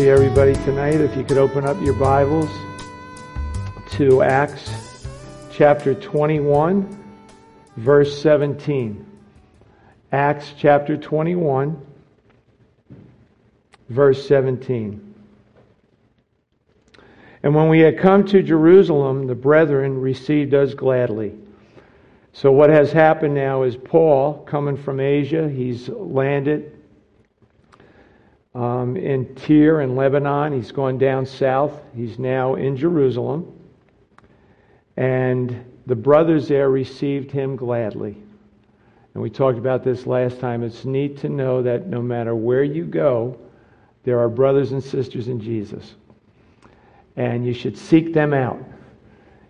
See everybody tonight. If you could open up your Bibles to Acts chapter 21, verse 17. Acts chapter 21, verse 17. And when we had come to Jerusalem, the brethren received us gladly. So, what has happened now is Paul, coming from Asia, he's landed um, in Tyre in Lebanon. He's gone down south. He's now in Jerusalem. And the brothers there received him gladly. And we talked about this last time. It's neat to know that no matter where you go, there are brothers and sisters in Jesus. And you should seek them out.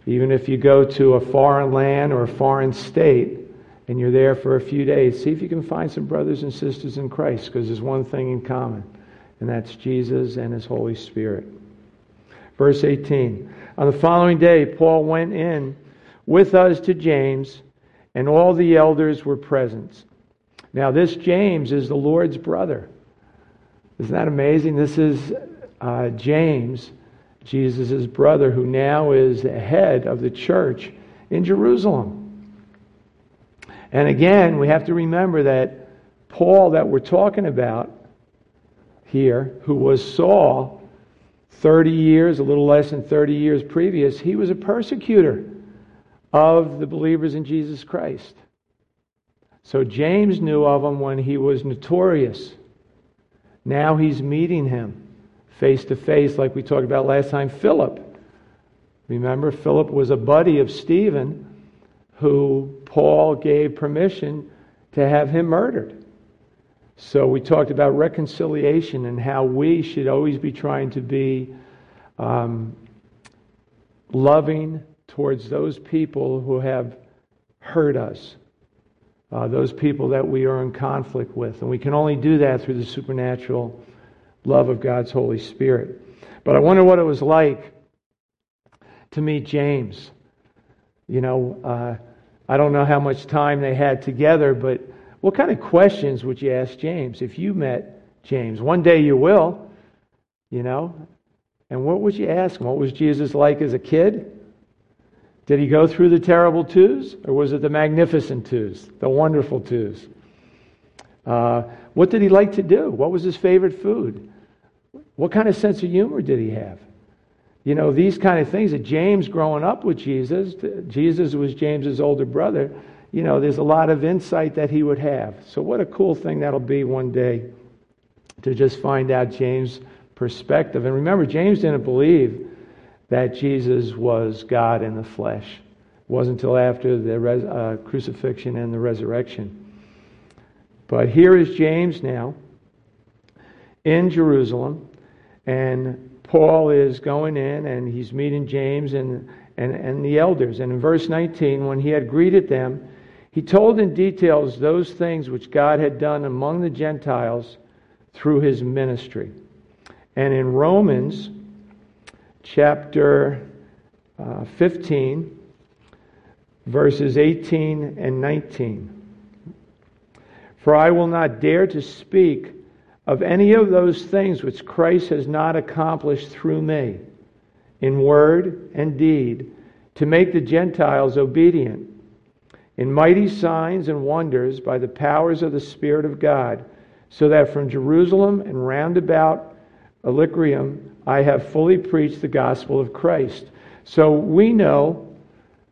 Even if you go to a foreign land or a foreign state and you're there for a few days, see if you can find some brothers and sisters in Christ because there's one thing in common, and that's Jesus and His Holy Spirit. Verse 18 On the following day, Paul went in with us to James, and all the elders were present. Now, this James is the Lord's brother. Isn't that amazing? This is uh, James, Jesus' brother, who now is the head of the church in Jerusalem. And again, we have to remember that Paul, that we're talking about here, who was Saul 30 years, a little less than 30 years previous, he was a persecutor of the believers in Jesus Christ. So James knew of him when he was notorious. Now he's meeting him face to face, like we talked about last time. Philip. Remember, Philip was a buddy of Stephen who Paul gave permission to have him murdered. So we talked about reconciliation and how we should always be trying to be um, loving towards those people who have hurt us, uh, those people that we are in conflict with. And we can only do that through the supernatural love of God's Holy Spirit. But I wonder what it was like to meet James. You know, uh, I don't know how much time they had together, but what kind of questions would you ask James if you met James? One day you will, you know. And what would you ask him? What was Jesus like as a kid? Did he go through the terrible twos, or was it the magnificent twos, the wonderful twos? Uh, what did he like to do? What was his favorite food? What kind of sense of humor did he have? You know, these kind of things that James growing up with Jesus, Jesus was James's older brother, you know, there's a lot of insight that he would have. So what a cool thing that'll be one day to just find out James' perspective. And remember, James didn't believe that Jesus was God in the flesh. It wasn't until after the res- uh, crucifixion and the resurrection. But here is James now in Jerusalem, and Paul is going in and he's meeting James and, and, and the elders. And in verse 19, when he had greeted them, he told in details those things which God had done among the Gentiles through his ministry. And in Romans chapter uh, 15, verses 18 and 19. For I will not dare to speak of any of those things which Christ has not accomplished through me, in word and deed, to make the Gentiles obedient, in mighty signs and wonders by the powers of the Spirit of God, so that from Jerusalem and round about Illyricum I have fully preached the gospel of Christ. So we know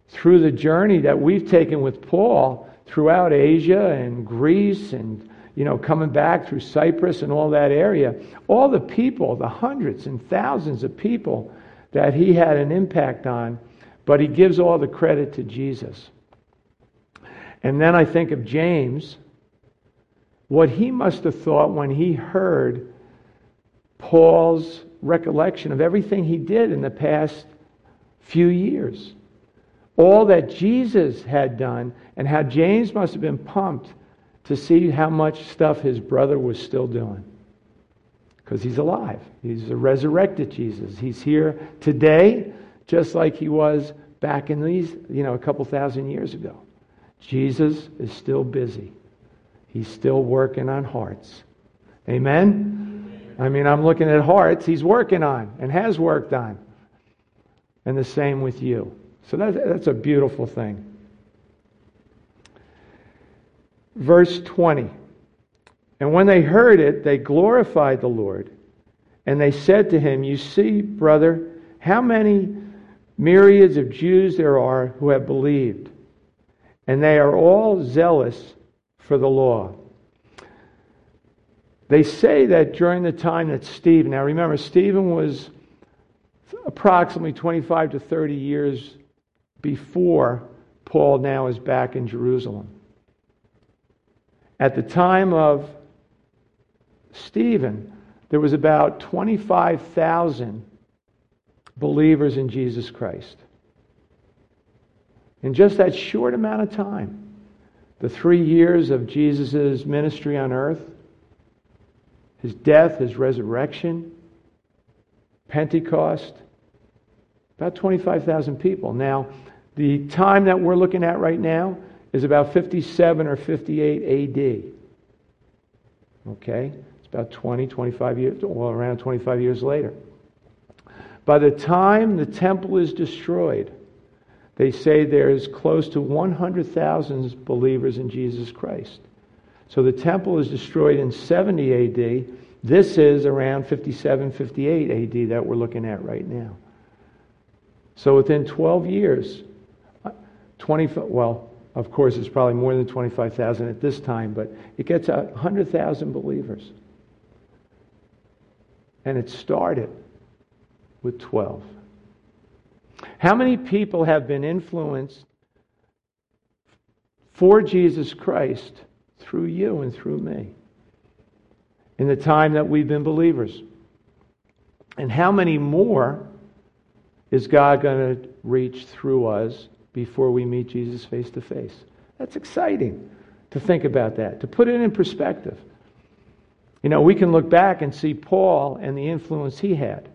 through the journey that we've taken with Paul throughout Asia and Greece and you know, coming back through Cyprus and all that area, all the people, the hundreds and thousands of people that he had an impact on, but he gives all the credit to Jesus. And then I think of James, what he must have thought when he heard Paul's recollection of everything he did in the past few years. All that Jesus had done, and how James must have been pumped to see how much stuff his brother was still doing. Because he's alive. He's a resurrected Jesus. He's here today, just like he was back in these, you know, a couple thousand years ago. Jesus is still busy. He's still working on hearts. Amen? I mean, I'm looking at hearts he's working on and has worked on. And the same with you. So that's, that's a beautiful thing. Verse 20. And when they heard it, they glorified the Lord. And they said to him, You see, brother, how many myriads of Jews there are who have believed, and they are all zealous for the law. They say that during the time that Stephen, now remember, Stephen was approximately 25 to 30 years before Paul now is back in Jerusalem. At the time of Stephen, there was about 25,000 believers in Jesus Christ. In just that short amount of time, the three years of Jesus' ministry on earth, his death, his resurrection, Pentecost, about 25,000 people. Now, the time that we're looking at right now is about 57 or 58 AD. Okay? It's about 20, 25 years, well, around 25 years later. By the time the temple is destroyed, they say there's close to 100,000 believers in Jesus Christ. So the temple is destroyed in 70 AD. This is around 57, 58 AD that we're looking at right now. So within 12 years, uh, 20, well, of course, it's probably more than 25,000 at this time, but it gets 100,000 believers. And it started with 12. How many people have been influenced for Jesus Christ through you and through me in the time that we've been believers? And how many more is God going to reach through us before we meet Jesus face to face? That's exciting to think about that, to put it in perspective. You know, we can look back and see Paul and the influence he had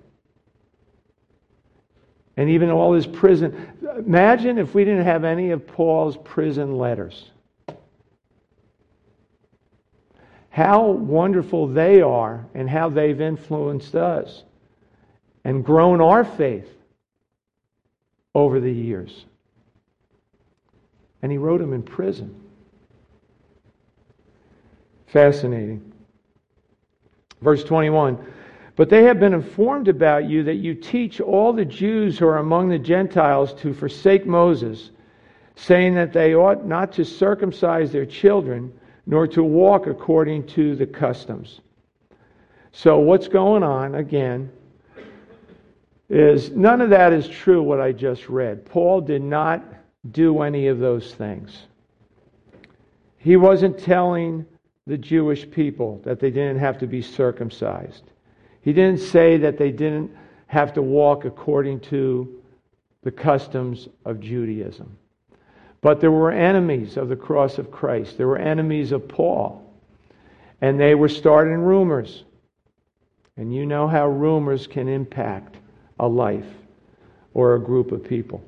and even all his prison. Imagine if we didn't have any of Paul's prison letters. How wonderful they are and how they've influenced us and grown our faith over the years. And he wrote them in prison. Fascinating. Verse 21 but they have been informed about you that you teach all the Jews who are among the Gentiles to forsake Moses, saying that they ought not to circumcise their children, nor to walk according to the customs. So, what's going on, again, is none of that is true, what I just read. Paul did not do any of those things. He wasn't telling the Jewish people that they didn't have to be circumcised. He didn't say that they didn't have to walk according to the customs of Judaism. But there were enemies of the cross of Christ. There were enemies of Paul. And they were starting rumors. And you know how rumors can impact a life or a group of people.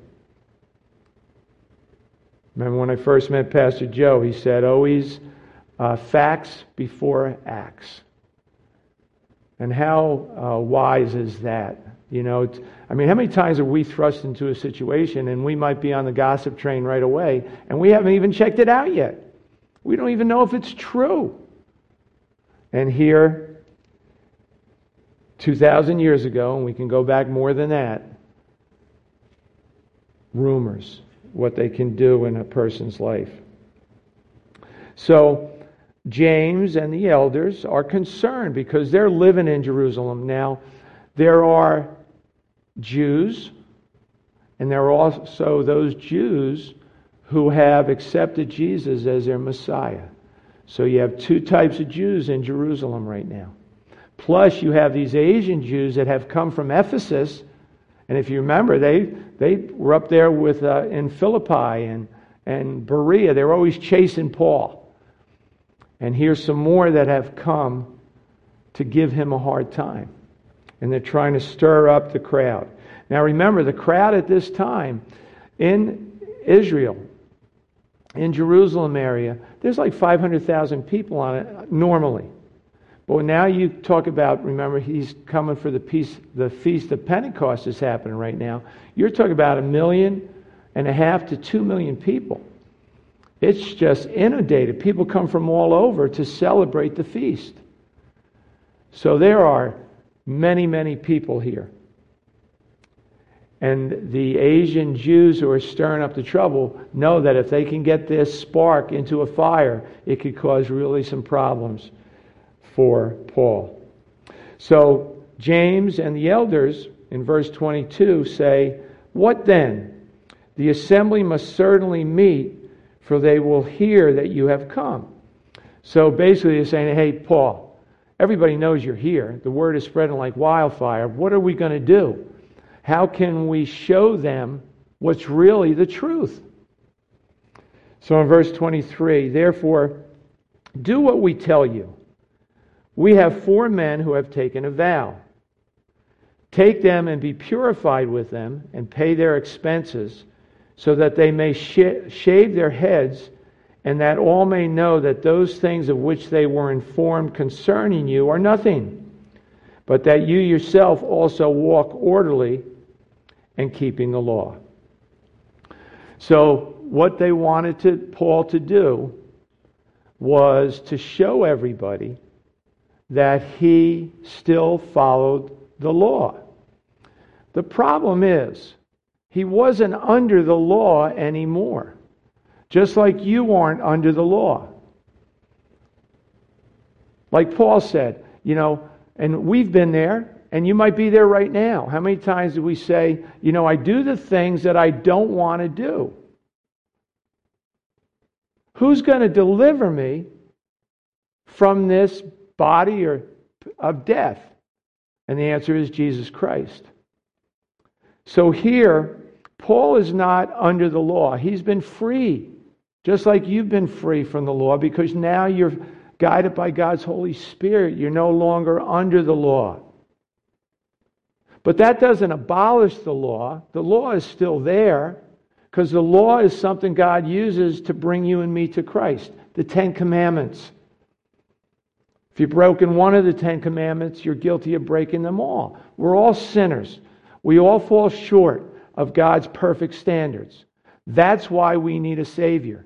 Remember when I first met Pastor Joe, he said, always uh, facts before acts. And how uh, wise is that? You know, I mean, how many times are we thrust into a situation and we might be on the gossip train right away and we haven't even checked it out yet? We don't even know if it's true. And here, 2,000 years ago, and we can go back more than that, rumors, what they can do in a person's life. So, James and the elders are concerned because they're living in Jerusalem. Now, there are Jews, and there are also those Jews who have accepted Jesus as their Messiah. So you have two types of Jews in Jerusalem right now. Plus, you have these Asian Jews that have come from Ephesus. And if you remember, they, they were up there with, uh, in Philippi and, and Berea. They were always chasing Paul. And here's some more that have come to give him a hard time. And they're trying to stir up the crowd. Now, remember, the crowd at this time in Israel, in Jerusalem area, there's like 500,000 people on it normally. But now you talk about, remember, he's coming for the, peace, the Feast of Pentecost is happening right now. You're talking about a million and a half to two million people. It's just inundated. People come from all over to celebrate the feast. So there are many, many people here. And the Asian Jews who are stirring up the trouble know that if they can get this spark into a fire, it could cause really some problems for Paul. So James and the elders in verse 22 say, What then? The assembly must certainly meet, for they will hear that you have come. So basically, they're saying, Hey, Paul, everybody knows you're here. The word is spreading like wildfire. What are we going to do? How can we show them what's really the truth? So in verse 23, therefore, do what we tell you. We have four men who have taken a vow. Take them and be purified with them, and pay their expenses, so that they may sh- shave their heads, and that all may know that those things of which they were informed concerning you are nothing, but that you yourself also walk orderly and keeping the law. So, what they wanted to, Paul to do was to show everybody that he still followed the law. The problem is, he wasn't under the law anymore, just like you aren't under the law. Like Paul said, you know, and we've been there. And you might be there right now. How many times do we say, you know, I do the things that I don't want to do? Who's going to deliver me from this body or of death? And the answer is Jesus Christ. So here, Paul is not under the law. He's been free, just like you've been free from the law, because now you're guided by God's Holy Spirit. You're no longer under the law. But that doesn't abolish the law. The law is still there because the law is something God uses to bring you and me to Christ. The Ten Commandments. If you've broken one of the Ten Commandments, you're guilty of breaking them all. We're all sinners. We all fall short of God's perfect standards. That's why we need a Savior.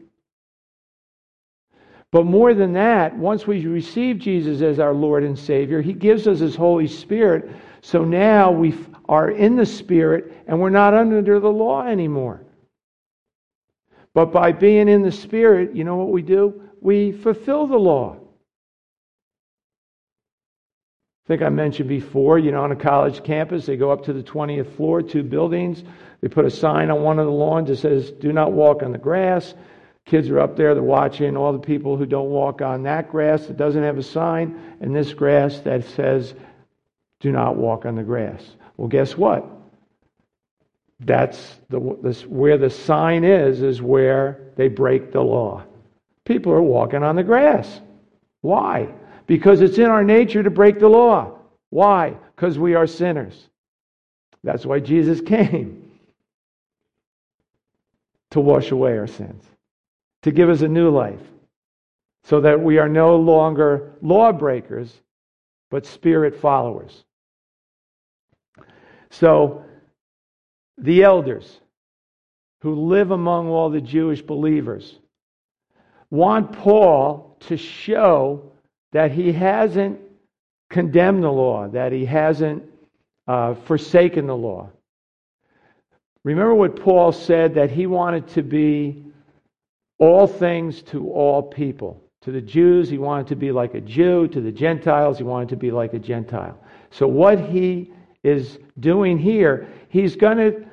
But more than that, once we receive Jesus as our Lord and Savior, He gives us His Holy Spirit so now we are in the Spirit and we're not under the law anymore. But by being in the Spirit, you know what we do? We fulfill the law. I think I mentioned before, you know, on a college campus, they go up to the 20th floor, two buildings. They put a sign on one of the lawns that says, Do not walk on the grass. Kids are up there, they're watching all the people who don't walk on that grass that doesn't have a sign, and this grass that says, do not walk on the grass. Well, guess what? That's the, where the sign is, is where they break the law. People are walking on the grass. Why? Because it's in our nature to break the law. Why? Because we are sinners. That's why Jesus came to wash away our sins, to give us a new life, so that we are no longer lawbreakers, but spirit followers. So, the elders who live among all the Jewish believers want Paul to show that he hasn't condemned the law, that he hasn't uh, forsaken the law. Remember what Paul said that he wanted to be all things to all people. To the Jews, he wanted to be like a Jew. To the Gentiles, he wanted to be like a Gentile. So, what he is doing here. He's going to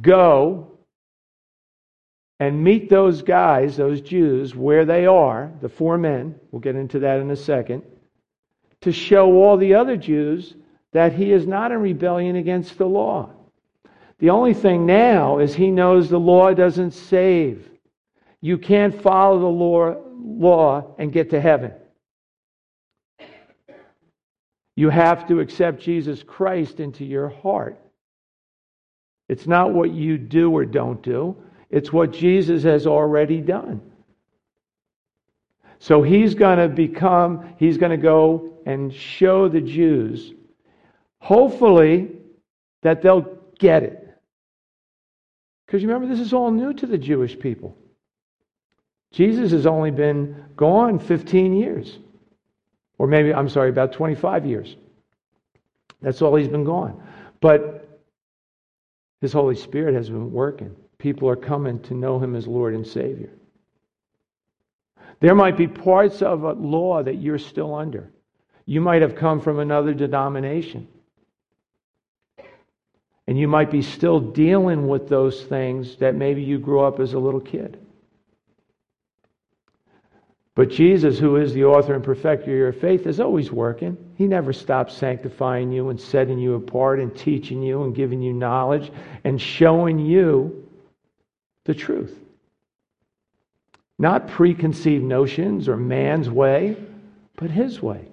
go and meet those guys, those Jews, where they are, the four men, we'll get into that in a second, to show all the other Jews that he is not in rebellion against the law. The only thing now is he knows the law doesn't save. You can't follow the law, law and get to heaven. You have to accept Jesus Christ into your heart. It's not what you do or don't do, it's what Jesus has already done. So he's going to become, he's going to go and show the Jews, hopefully, that they'll get it. Because remember, this is all new to the Jewish people. Jesus has only been gone 15 years. Or maybe, I'm sorry, about 25 years. That's all he's been gone. But his Holy Spirit has been working. People are coming to know him as Lord and Savior. There might be parts of a law that you're still under. You might have come from another denomination. And you might be still dealing with those things that maybe you grew up as a little kid. But Jesus, who is the author and perfecter of your faith, is always working. He never stops sanctifying you and setting you apart and teaching you and giving you knowledge and showing you the truth. Not preconceived notions or man's way, but his way.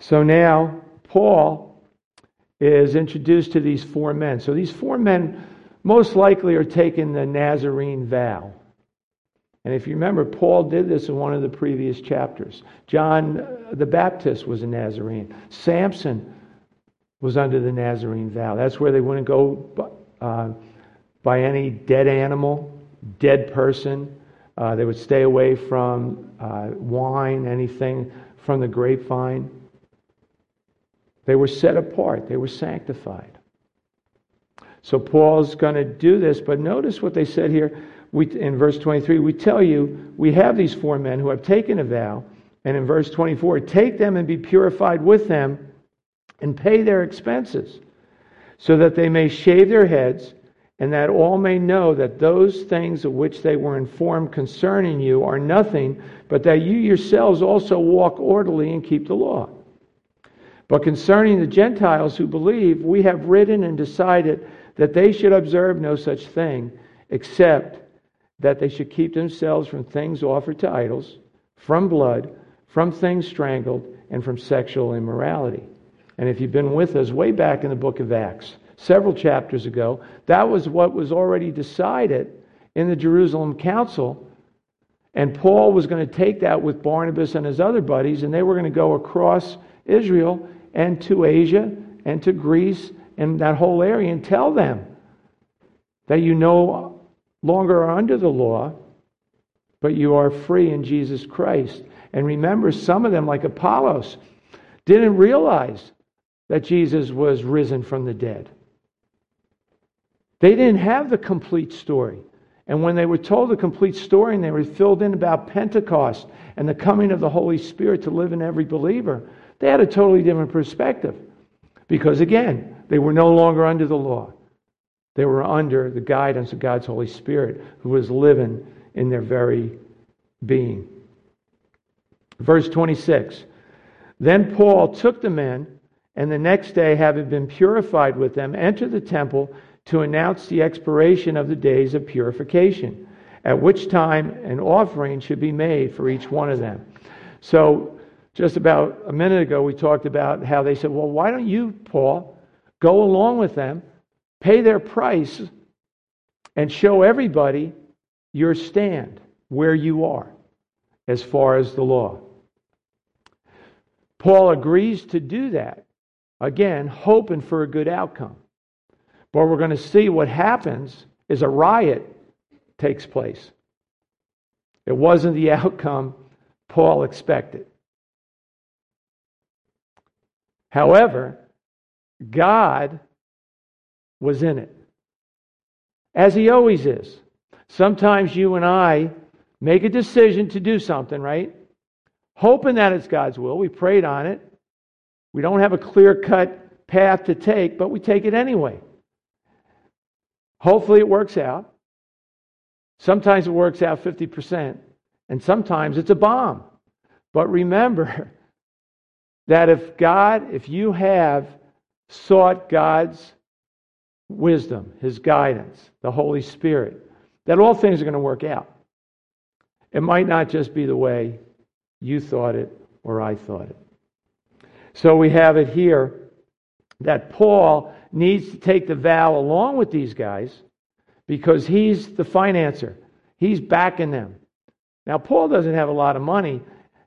So now, Paul is introduced to these four men. So these four men most likely are taking the Nazarene vow. And if you remember, Paul did this in one of the previous chapters. John the Baptist was a Nazarene. Samson was under the Nazarene vow. That's where they wouldn't go uh, by any dead animal, dead person. Uh, they would stay away from uh, wine, anything from the grapevine. They were set apart, they were sanctified. So Paul's going to do this, but notice what they said here we, in verse 23. We tell you, we have these four men who have taken a vow, and in verse 24, take them and be purified with them and pay their expenses, so that they may shave their heads, and that all may know that those things of which they were informed concerning you are nothing, but that you yourselves also walk orderly and keep the law. But concerning the Gentiles who believe, we have written and decided that they should observe no such thing, except that they should keep themselves from things offered to idols, from blood, from things strangled, and from sexual immorality. And if you've been with us way back in the book of Acts, several chapters ago, that was what was already decided in the Jerusalem Council. And Paul was going to take that with Barnabas and his other buddies, and they were going to go across Israel and to Asia and to Greece and that whole area and tell them that you no longer are under the law, but you are free in Jesus Christ. And remember, some of them, like Apollos, didn't realize that Jesus was risen from the dead. They didn't have the complete story. And when they were told the complete story and they were filled in about Pentecost and the coming of the Holy Spirit to live in every believer, they had a totally different perspective. Because again, they were no longer under the law. They were under the guidance of God's Holy Spirit, who was living in their very being. Verse 26 Then Paul took the men, and the next day, having been purified with them, entered the temple to announce the expiration of the days of purification, at which time an offering should be made for each one of them. So just about a minute ago, we talked about how they said, Well, why don't you, Paul, go along with them, pay their price, and show everybody your stand, where you are, as far as the law? Paul agrees to do that, again, hoping for a good outcome. But we're going to see what happens is a riot takes place. It wasn't the outcome Paul expected. However, God was in it, as He always is. Sometimes you and I make a decision to do something, right? Hoping that it's God's will. We prayed on it. We don't have a clear cut path to take, but we take it anyway. Hopefully, it works out. Sometimes it works out 50%, and sometimes it's a bomb. But remember that if God, if you have sought God's wisdom, His guidance, the Holy Spirit, that all things are going to work out. It might not just be the way you thought it or I thought it. So we have it here that Paul needs to take the vow along with these guys because he's the financer. He's backing them. Now, Paul doesn't have a lot of money,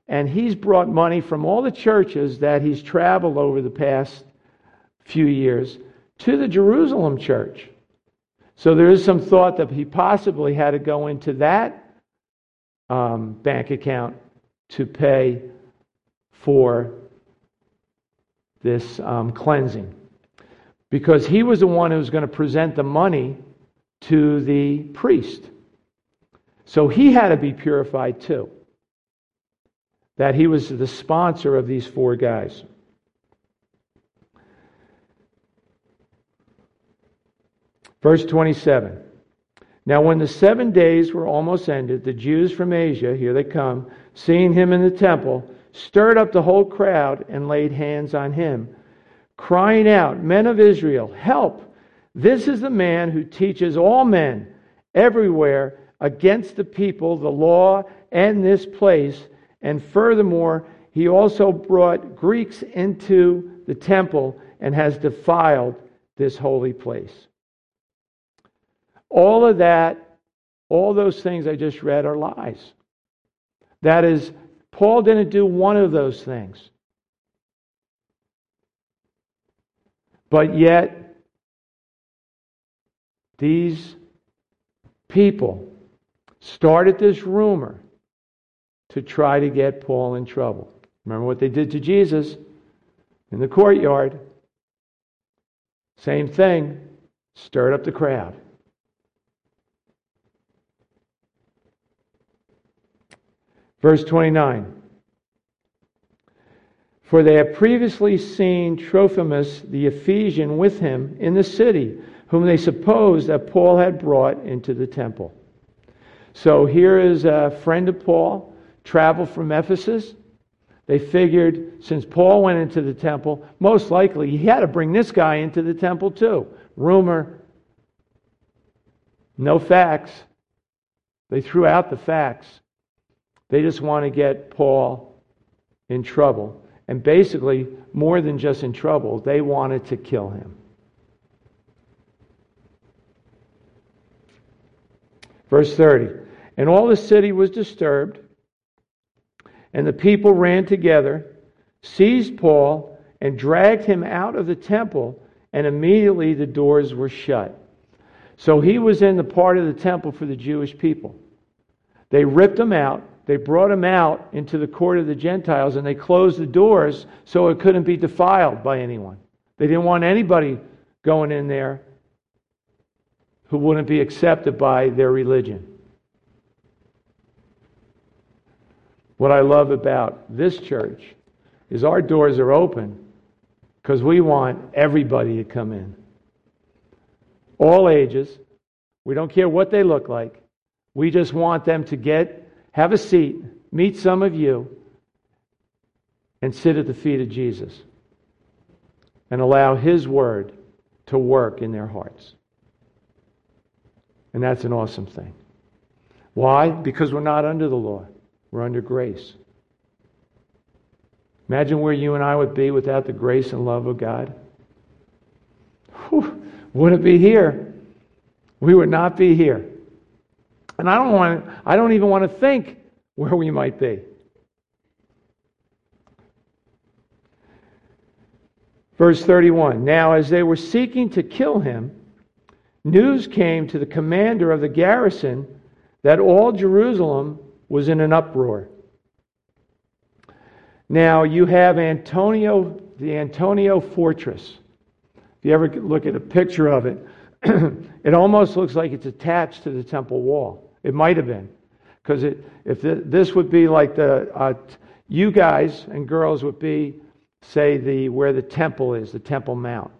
and he's brought money from all the churches that he's traveled over the past few years to the Jerusalem church. So there is some thought that he possibly had to go into that um, bank account to pay for this um, cleansing. Because he was the one who was going to present the money to the priest. So he had to be purified too. That he was the sponsor of these four guys. Verse 27. Now, when the seven days were almost ended, the Jews from Asia, here they come, seeing him in the temple, stirred up the whole crowd and laid hands on him, crying out, Men of Israel, help! This is the man who teaches all men everywhere against the people, the law, and this place. And furthermore, he also brought Greeks into the temple and has defiled this holy place. All of that, all those things I just read are lies. That is, Paul didn't do one of those things. But yet, these people started this rumor to try to get Paul in trouble. Remember what they did to Jesus in the courtyard? Same thing, stirred up the crowd. Verse 29. For they had previously seen Trophimus the Ephesian with him in the city, whom they supposed that Paul had brought into the temple. So here is a friend of Paul, traveled from Ephesus. They figured since Paul went into the temple, most likely he had to bring this guy into the temple too. Rumor, no facts. They threw out the facts. They just want to get Paul in trouble. And basically, more than just in trouble, they wanted to kill him. Verse 30 And all the city was disturbed, and the people ran together, seized Paul, and dragged him out of the temple, and immediately the doors were shut. So he was in the part of the temple for the Jewish people. They ripped him out, they brought him out into the court of the Gentiles and they closed the doors so it couldn't be defiled by anyone. They didn't want anybody going in there who wouldn't be accepted by their religion. What I love about this church is our doors are open because we want everybody to come in. All ages. We don't care what they look like. We just want them to get have a seat, meet some of you, and sit at the feet of Jesus and allow His Word to work in their hearts. And that's an awesome thing. Why? Because we're not under the law, we're under grace. Imagine where you and I would be without the grace and love of God. Whew, wouldn't be here. We would not be here. And I don't want I don't even want to think where we might be. Verse 31 Now, as they were seeking to kill him, news came to the commander of the garrison that all Jerusalem was in an uproar. Now, you have Antonia, the Antonia fortress. If you ever look at a picture of it, it almost looks like it's attached to the temple wall. It might have been. Because if this would be like the, uh, you guys and girls would be say the where the temple is, the Temple Mount.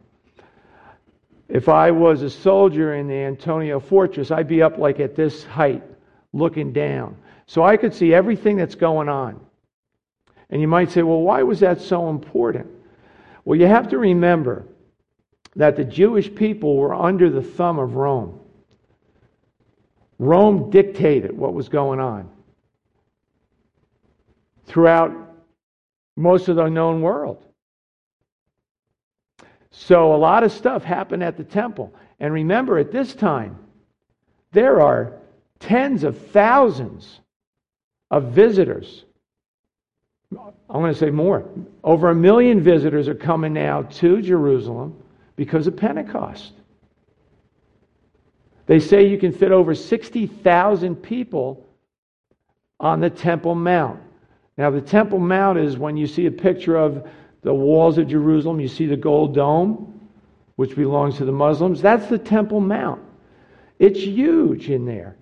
If I was a soldier in the Antonia fortress, I'd be up like at this height, looking down. So I could see everything that's going on. And you might say, well, why was that so important? Well, you have to remember that the Jewish people were under the thumb of Rome. Rome dictated what was going on throughout most of the known world. So a lot of stuff happened at the temple. And remember, at this time, there are tens of thousands of visitors. I'm going to say more. Over a million visitors are coming now to Jerusalem because of Pentecost. They say you can fit over 60,000 people on the Temple Mount. Now, the Temple Mount is when you see a picture of the walls of Jerusalem, you see the gold dome, which belongs to the Muslims. That's the Temple Mount. It's huge in there.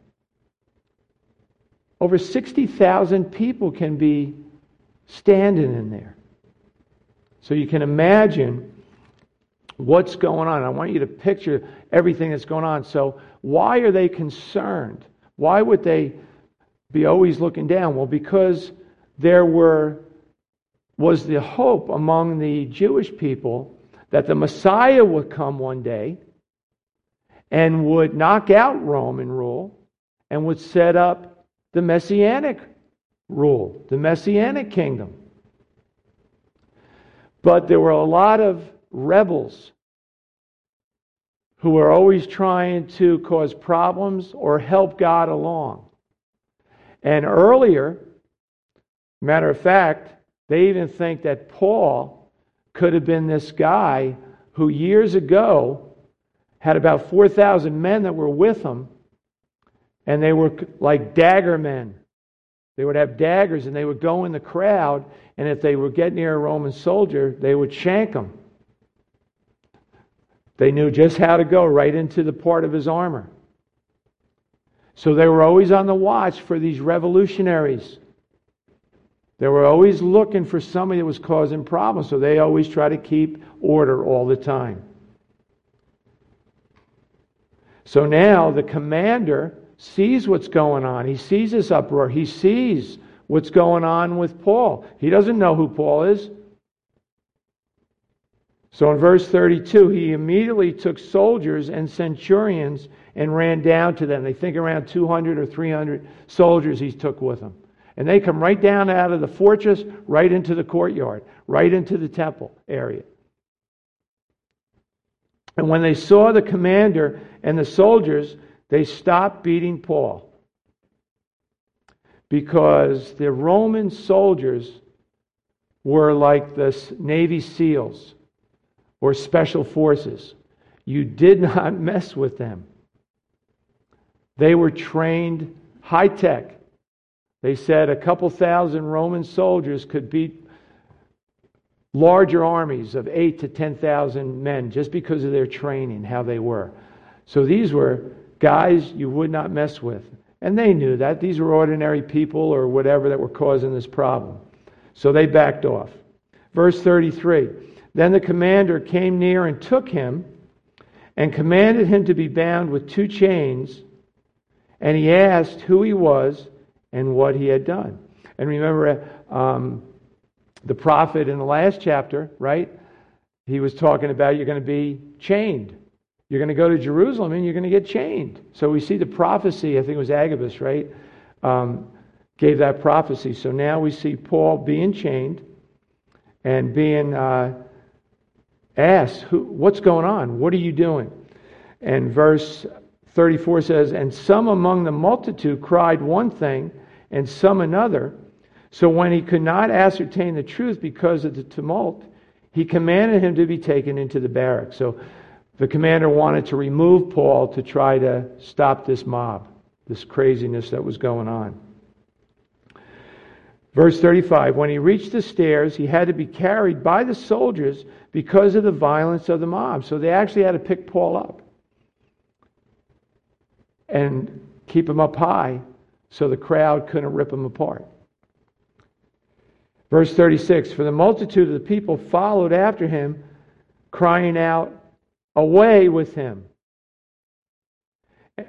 Over 60,000 people can be standing in there. So you can imagine what's going on. I want you to picture everything that's going on. So, why are they concerned? Why would they be always looking down? Well, because there were was the hope among the Jewish people that the Messiah would come one day and would knock out Roman rule and would set up the messianic rule, the messianic kingdom. But there were a lot of rebels who are always trying to cause problems or help God along. And earlier, matter of fact, they even think that Paul could have been this guy who years ago had about 4,000 men that were with him, and they were like dagger men. They would have daggers and they would go in the crowd, and if they would get near a Roman soldier, they would shank him. They knew just how to go right into the part of his armor. So they were always on the watch for these revolutionaries. They were always looking for somebody that was causing problems, so they always try to keep order all the time. So now the commander sees what's going on. He sees this uproar. He sees what's going on with Paul. He doesn't know who Paul is. So in verse 32, he immediately took soldiers and centurions and ran down to them. They think around 200 or 300 soldiers he took with him. And they come right down out of the fortress, right into the courtyard, right into the temple area. And when they saw the commander and the soldiers, they stopped beating Paul. Because the Roman soldiers were like the Navy SEALs or special forces. You did not mess with them. They were trained high tech. They said a couple thousand Roman soldiers could beat larger armies of eight to 10,000 men just because of their training, how they were. So these were guys you would not mess with. And they knew that. These were ordinary people or whatever that were causing this problem. So they backed off. Verse 33 Then the commander came near and took him and commanded him to be bound with two chains. And he asked who he was and what he had done. And remember, um, the prophet in the last chapter, right? He was talking about you're going to be chained. You're going to go to Jerusalem and you're going to get chained. So we see the prophecy, I think it was Agabus, right? Um, gave that prophecy. So now we see Paul being chained and being uh, Who, What's going on? What are you doing? And verse 34 says, And some among the multitude cried one thing and some another. So when he could not ascertain the truth because of the tumult, he commanded him to be taken into the barracks. So the commander wanted to remove Paul to try to stop this mob, this craziness that was going on. Verse 35 When he reached the stairs, he had to be carried by the soldiers because of the violence of the mob. So they actually had to pick Paul up and keep him up high so the crowd couldn't rip him apart. Verse 36 For the multitude of the people followed after him, crying out, Away with him.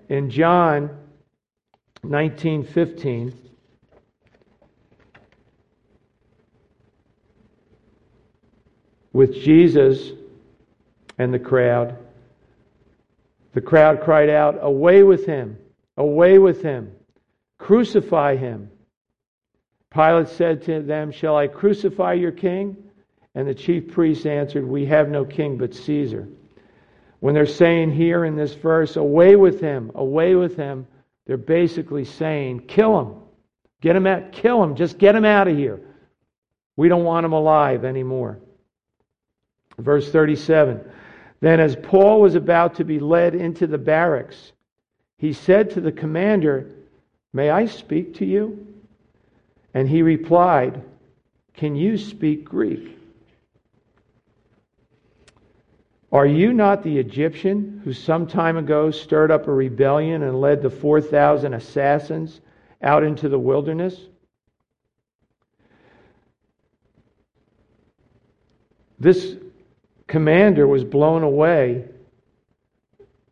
In John 19 15, with Jesus and the crowd, the crowd cried out, Away with him! Away with him! Crucify him! Pilate said to them, Shall I crucify your king? And the chief priests answered, We have no king but Caesar. When they're saying here in this verse, Away with him! Away with him! They're basically saying, Kill him! Get him out, kill him, just get him out of here. We don't want him alive anymore. Verse 37 Then, as Paul was about to be led into the barracks, he said to the commander, May I speak to you? And he replied, Can you speak Greek? Are you not the Egyptian who some time ago stirred up a rebellion and led the 4,000 assassins out into the wilderness? This commander was blown away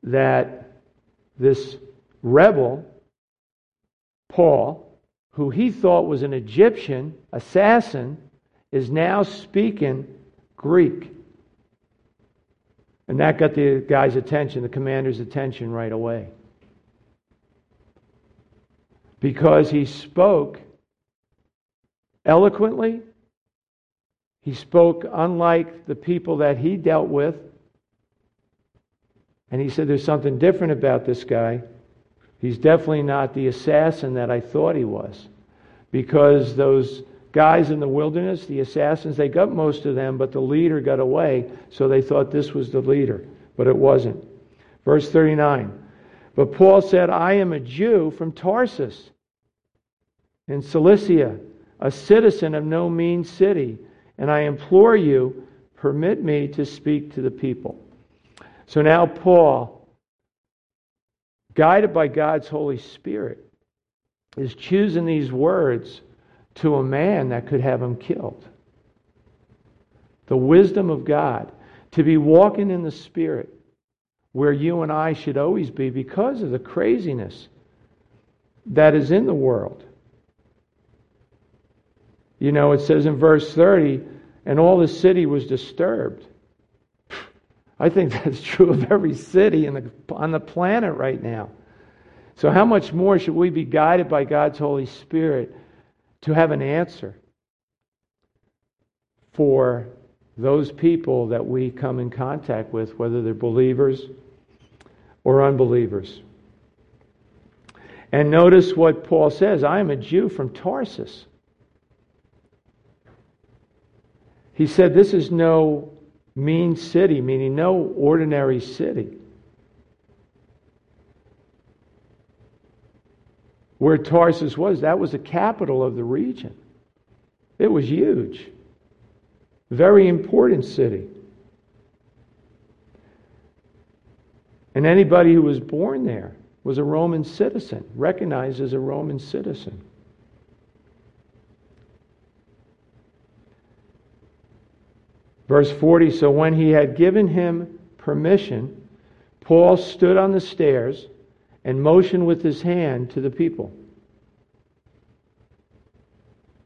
that this rebel, Paul, who he thought was an Egyptian assassin, is now speaking Greek. And that got the guy's attention, the commander's attention right away. Because he spoke eloquently he spoke unlike the people that he dealt with. And he said, There's something different about this guy. He's definitely not the assassin that I thought he was. Because those guys in the wilderness, the assassins, they got most of them, but the leader got away, so they thought this was the leader. But it wasn't. Verse 39. But Paul said, I am a Jew from Tarsus in Cilicia, a citizen of no mean city and I implore you, permit me to speak to the people. So now, Paul, guided by God's Holy Spirit, is choosing these words to a man that could have him killed. The wisdom of God, to be walking in the Spirit, where you and I should always be because of the craziness that is in the world. You know, it says in verse 30, and all the city was disturbed. I think that's true of every city the, on the planet right now. So, how much more should we be guided by God's Holy Spirit to have an answer for those people that we come in contact with, whether they're believers or unbelievers? And notice what Paul says I am a Jew from Tarsus. He said, This is no mean city, meaning no ordinary city. Where Tarsus was, that was the capital of the region. It was huge. Very important city. And anybody who was born there was a Roman citizen, recognized as a Roman citizen. Verse 40 So when he had given him permission, Paul stood on the stairs and motioned with his hand to the people.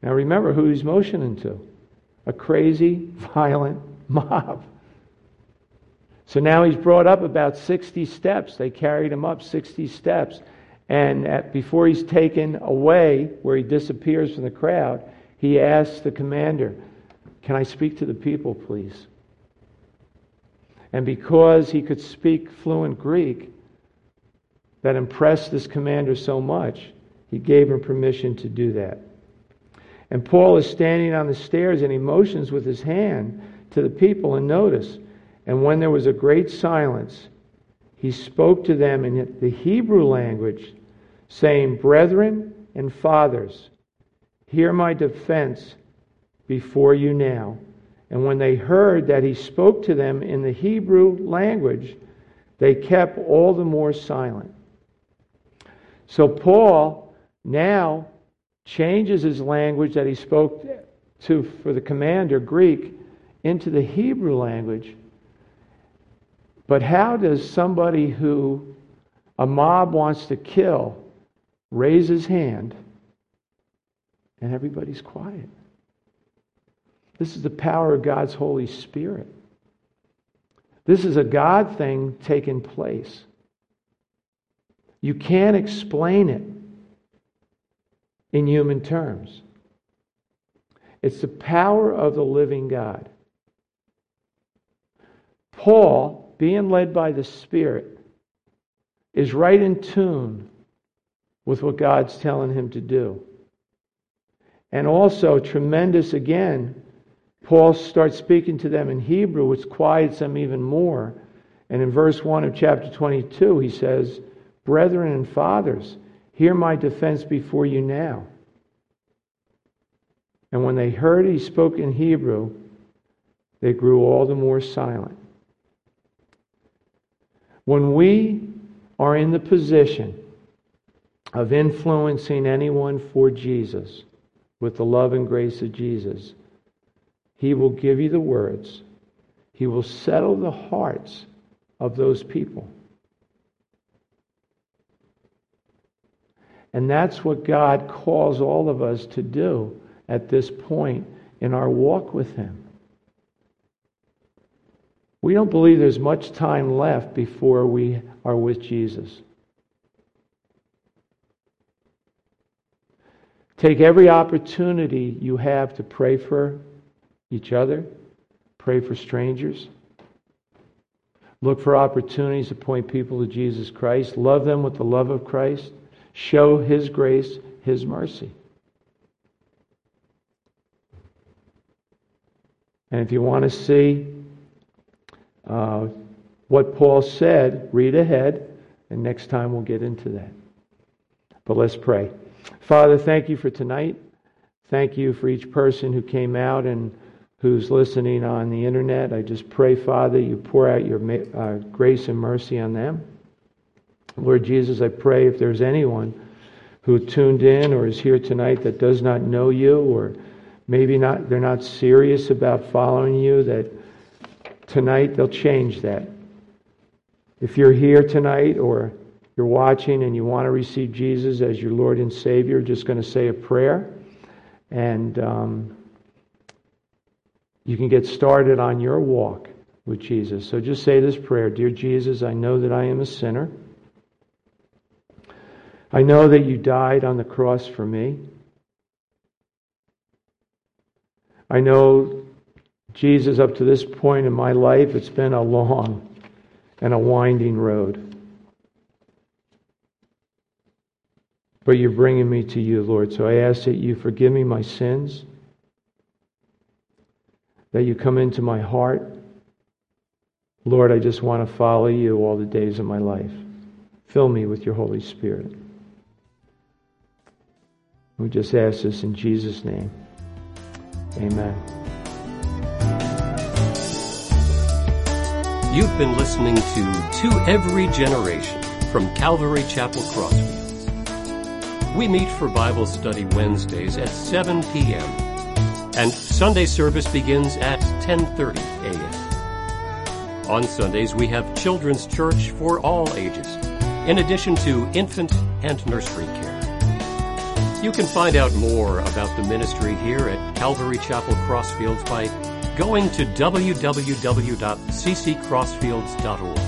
Now remember who he's motioning to a crazy, violent mob. So now he's brought up about 60 steps. They carried him up 60 steps. And at, before he's taken away, where he disappears from the crowd, he asks the commander, can I speak to the people, please? And because he could speak fluent Greek, that impressed this commander so much, he gave him permission to do that. And Paul is standing on the stairs and he motions with his hand to the people, and notice, and when there was a great silence, he spoke to them in the Hebrew language, saying, Brethren and fathers, hear my defense before you now. And when they heard that he spoke to them in the Hebrew language, they kept all the more silent. So Paul now changes his language that he spoke to for the commander Greek into the Hebrew language. But how does somebody who a mob wants to kill raise his hand and everybody's quiet? This is the power of God's Holy Spirit. This is a God thing taking place. You can't explain it in human terms. It's the power of the living God. Paul, being led by the Spirit, is right in tune with what God's telling him to do. And also, tremendous again, Paul starts speaking to them in Hebrew, which quiets them even more. And in verse 1 of chapter 22, he says, Brethren and fathers, hear my defense before you now. And when they heard he spoke in Hebrew, they grew all the more silent. When we are in the position of influencing anyone for Jesus with the love and grace of Jesus, He will give you the words, He will settle the hearts of those people. And that's what God calls all of us to do at this point in our walk with Him. We don't believe there's much time left before we are with Jesus. Take every opportunity you have to pray for each other, pray for strangers. Look for opportunities to point people to Jesus Christ. Love them with the love of Christ. Show His grace, His mercy. And if you want to see uh, what Paul said, read ahead, and next time we'll get into that. But let's pray. Father, thank you for tonight. Thank you for each person who came out and who's listening on the internet. I just pray, Father, you pour out your uh, grace and mercy on them. Lord Jesus, I pray if there's anyone who tuned in or is here tonight that does not know you or maybe not they're not serious about following you that tonight, they'll change that. If you're here tonight or you're watching and you want to receive Jesus as your Lord and Savior, just going to say a prayer. And um, you can get started on your walk with Jesus. So just say this prayer Dear Jesus, I know that I am a sinner. I know that you died on the cross for me. I know Jesus, up to this point in my life, it's been a long and a winding road. But you're bringing me to you, Lord. So I ask that you forgive me my sins, that you come into my heart. Lord, I just want to follow you all the days of my life. Fill me with your Holy Spirit. We just ask this in Jesus' name. Amen. You've been listening to To Every Generation from Calvary Chapel Crossfields. We meet for Bible study Wednesdays at 7 p.m. and Sunday service begins at 10:30 a.m. On Sundays we have children's church for all ages, in addition to infant and nursery care. You can find out more about the ministry here at Calvary Chapel Crossfields by going to www.cccrossfields.org,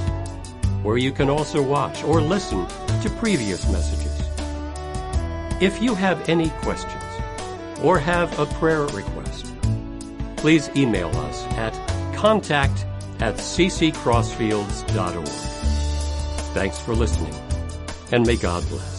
where you can also watch or listen to previous messages. If you have any questions or have a prayer request, please email us at contact at cccrossfields.org. Thanks for listening, and may God bless.